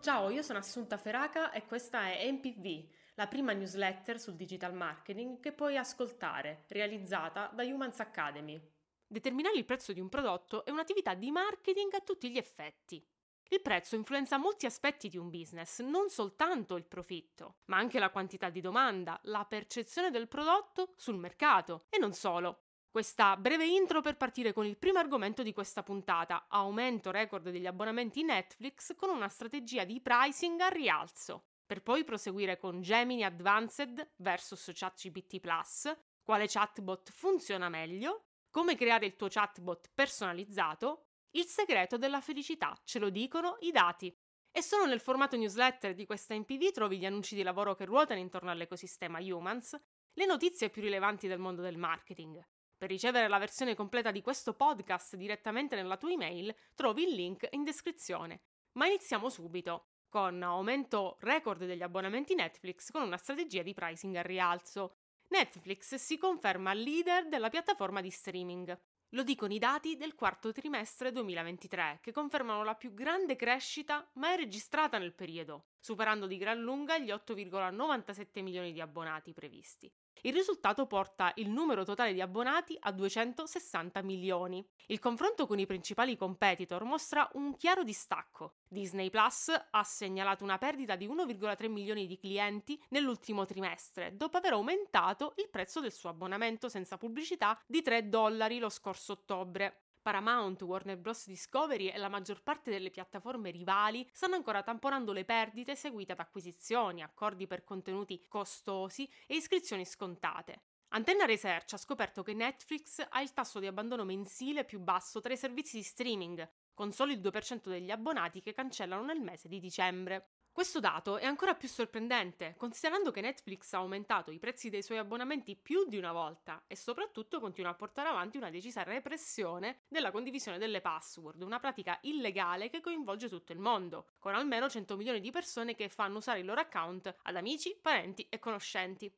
Ciao, io sono Assunta Feraca e questa è MPV, la prima newsletter sul digital marketing che puoi ascoltare, realizzata da Humans Academy. Determinare il prezzo di un prodotto è un'attività di marketing a tutti gli effetti. Il prezzo influenza molti aspetti di un business, non soltanto il profitto, ma anche la quantità di domanda, la percezione del prodotto sul mercato e non solo. Questa breve intro per partire con il primo argomento di questa puntata, aumento record degli abbonamenti Netflix con una strategia di pricing a rialzo, per poi proseguire con Gemini Advanced versus ChatGPT Plus, quale chatbot funziona meglio, come creare il tuo chatbot personalizzato, il segreto della felicità, ce lo dicono i dati. E solo nel formato newsletter di questa MPV trovi gli annunci di lavoro che ruotano intorno all'ecosistema Humans, le notizie più rilevanti del mondo del marketing. Per ricevere la versione completa di questo podcast direttamente nella tua email, trovi il link in descrizione. Ma iniziamo subito, con aumento record degli abbonamenti Netflix con una strategia di pricing a rialzo. Netflix si conferma leader della piattaforma di streaming. Lo dicono i dati del quarto trimestre 2023, che confermano la più grande crescita mai registrata nel periodo, superando di gran lunga gli 8,97 milioni di abbonati previsti. Il risultato porta il numero totale di abbonati a 260 milioni. Il confronto con i principali competitor mostra un chiaro distacco. Disney Plus ha segnalato una perdita di 1,3 milioni di clienti nell'ultimo trimestre, dopo aver aumentato il prezzo del suo abbonamento senza pubblicità di 3 dollari lo scorso ottobre. Paramount, Warner Bros. Discovery e la maggior parte delle piattaforme rivali stanno ancora tamponando le perdite seguite ad acquisizioni, accordi per contenuti costosi e iscrizioni scontate. Antenna Research ha scoperto che Netflix ha il tasso di abbandono mensile più basso tra i servizi di streaming, con solo il 2% degli abbonati che cancellano nel mese di dicembre. Questo dato è ancora più sorprendente, considerando che Netflix ha aumentato i prezzi dei suoi abbonamenti più di una volta e soprattutto continua a portare avanti una decisa repressione della condivisione delle password, una pratica illegale che coinvolge tutto il mondo, con almeno 100 milioni di persone che fanno usare il loro account ad amici, parenti e conoscenti.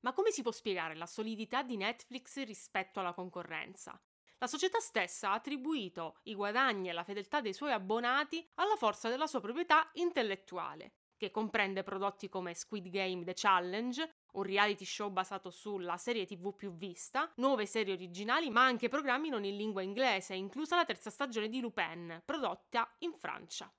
Ma come si può spiegare la solidità di Netflix rispetto alla concorrenza? La società stessa ha attribuito i guadagni e la fedeltà dei suoi abbonati alla forza della sua proprietà intellettuale, che comprende prodotti come Squid Game The Challenge, un reality show basato sulla serie tv più vista, nuove serie originali, ma anche programmi non in lingua inglese, inclusa la terza stagione di Lupin, prodotta in Francia.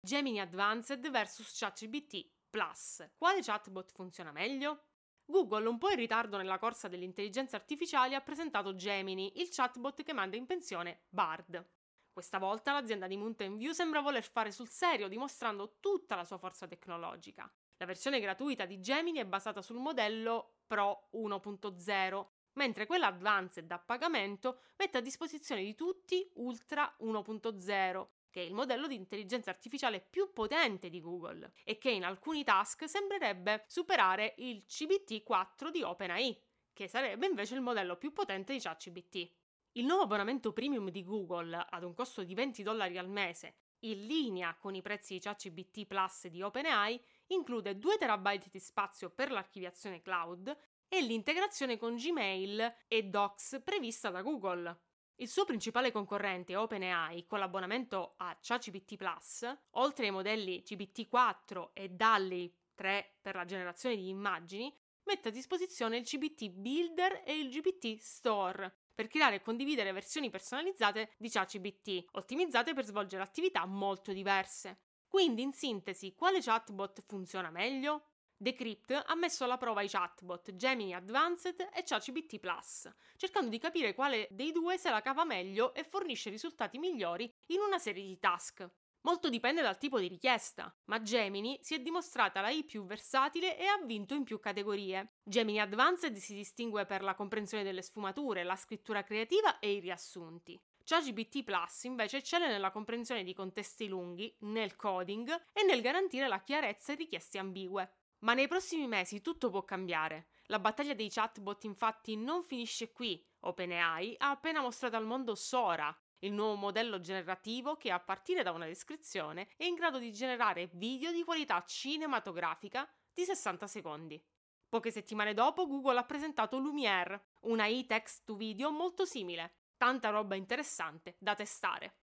Gemini Advanced vs ChatGPT Plus. Quale chatbot funziona meglio? Google, un po' in ritardo nella corsa delle intelligenze artificiali, ha presentato Gemini, il chatbot che manda in pensione Bard. Questa volta l'azienda di Mountain View sembra voler fare sul serio, dimostrando tutta la sua forza tecnologica. La versione gratuita di Gemini è basata sul modello Pro 1.0, mentre quella Advanced a pagamento mette a disposizione di tutti Ultra 1.0, che è il modello di intelligenza artificiale più potente di Google e che in alcuni task sembrerebbe superare il CBT4 di OpenAI, che sarebbe invece il modello più potente di ChatGPT. Il nuovo abbonamento premium di Google ad un costo di 20 dollari al mese, in linea con i prezzi di ChatGPT Plus di OpenAI, include 2 TB di spazio per l'archiviazione cloud e l'integrazione con Gmail e Docs prevista da Google. Il suo principale concorrente OpenAI, con l'abbonamento a ChatGPT Plus, oltre ai modelli GPT-4 e DALL-E 3 per la generazione di immagini, mette a disposizione il GPT Builder e il GPT Store per creare e condividere versioni personalizzate di ChatGPT, ottimizzate per svolgere attività molto diverse. Quindi, in sintesi, quale chatbot funziona meglio? Decrypt ha messo alla prova i chatbot Gemini Advanced e ChatGPT Plus, cercando di capire quale dei due se la cava meglio e fornisce risultati migliori in una serie di task. Molto dipende dal tipo di richiesta, ma Gemini si è dimostrata la I più versatile e ha vinto in più categorie. Gemini Advanced si distingue per la comprensione delle sfumature, la scrittura creativa e i riassunti. ChatGPT Plus invece eccelle nella comprensione di contesti lunghi, nel coding e nel garantire la chiarezza e richieste ambigue. Ma nei prossimi mesi tutto può cambiare. La battaglia dei chatbot infatti non finisce qui. OpenAI ha appena mostrato al mondo Sora, il nuovo modello generativo che a partire da una descrizione è in grado di generare video di qualità cinematografica di 60 secondi. Poche settimane dopo Google ha presentato Lumiere, una e-text to video molto simile. Tanta roba interessante da testare.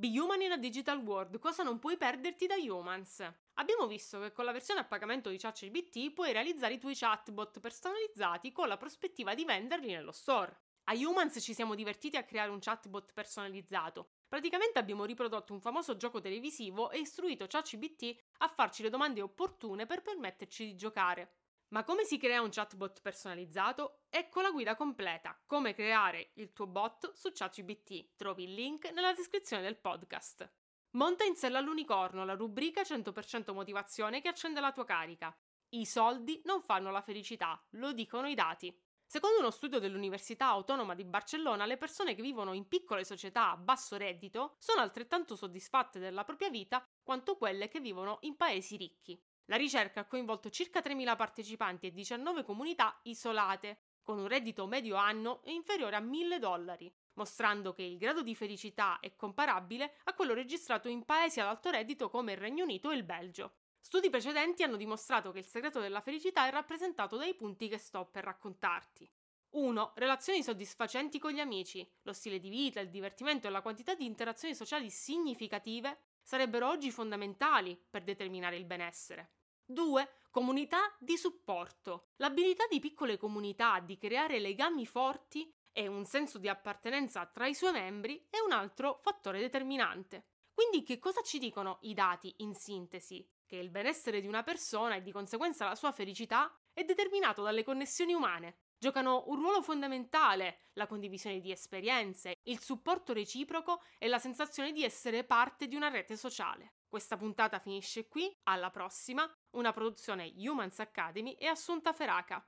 Be Human in a Digital World, cosa non puoi perderti da Humans? Abbiamo visto che con la versione a pagamento di ChatGPT puoi realizzare i tuoi chatbot personalizzati con la prospettiva di venderli nello store. A Humans ci siamo divertiti a creare un chatbot personalizzato. Praticamente abbiamo riprodotto un famoso gioco televisivo e istruito ChatGPT a farci le domande opportune per permetterci di giocare. Ma come si crea un chatbot personalizzato? Ecco la guida completa, come creare il tuo bot su ChatGPT. Trovi il link nella descrizione del podcast. Monta in sella all'unicorno, la rubrica 100% motivazione che accende la tua carica. I soldi non fanno la felicità, lo dicono i dati. Secondo uno studio dell'Università Autonoma di Barcellona, le persone che vivono in piccole società a basso reddito sono altrettanto soddisfatte della propria vita quanto quelle che vivono in paesi ricchi. La ricerca ha coinvolto circa 3.000 partecipanti e 19 comunità isolate, con un reddito medio anno inferiore a 1.000 dollari, mostrando che il grado di felicità è comparabile a quello registrato in paesi ad alto reddito come il Regno Unito e il Belgio. Studi precedenti hanno dimostrato che il segreto della felicità è rappresentato dai punti che sto per raccontarti. 1. Relazioni soddisfacenti con gli amici. Lo stile di vita, il divertimento e la quantità di interazioni sociali significative sarebbero oggi fondamentali per determinare il benessere. 2. Comunità di supporto. L'abilità di piccole comunità di creare legami forti e un senso di appartenenza tra i suoi membri è un altro fattore determinante. Quindi che cosa ci dicono i dati in sintesi? Che il benessere di una persona e di conseguenza la sua felicità è determinato dalle connessioni umane. Giocano un ruolo fondamentale la condivisione di esperienze, il supporto reciproco e la sensazione di essere parte di una rete sociale. Questa puntata finisce qui, alla prossima, una produzione Humans Academy e Assunta Feraca.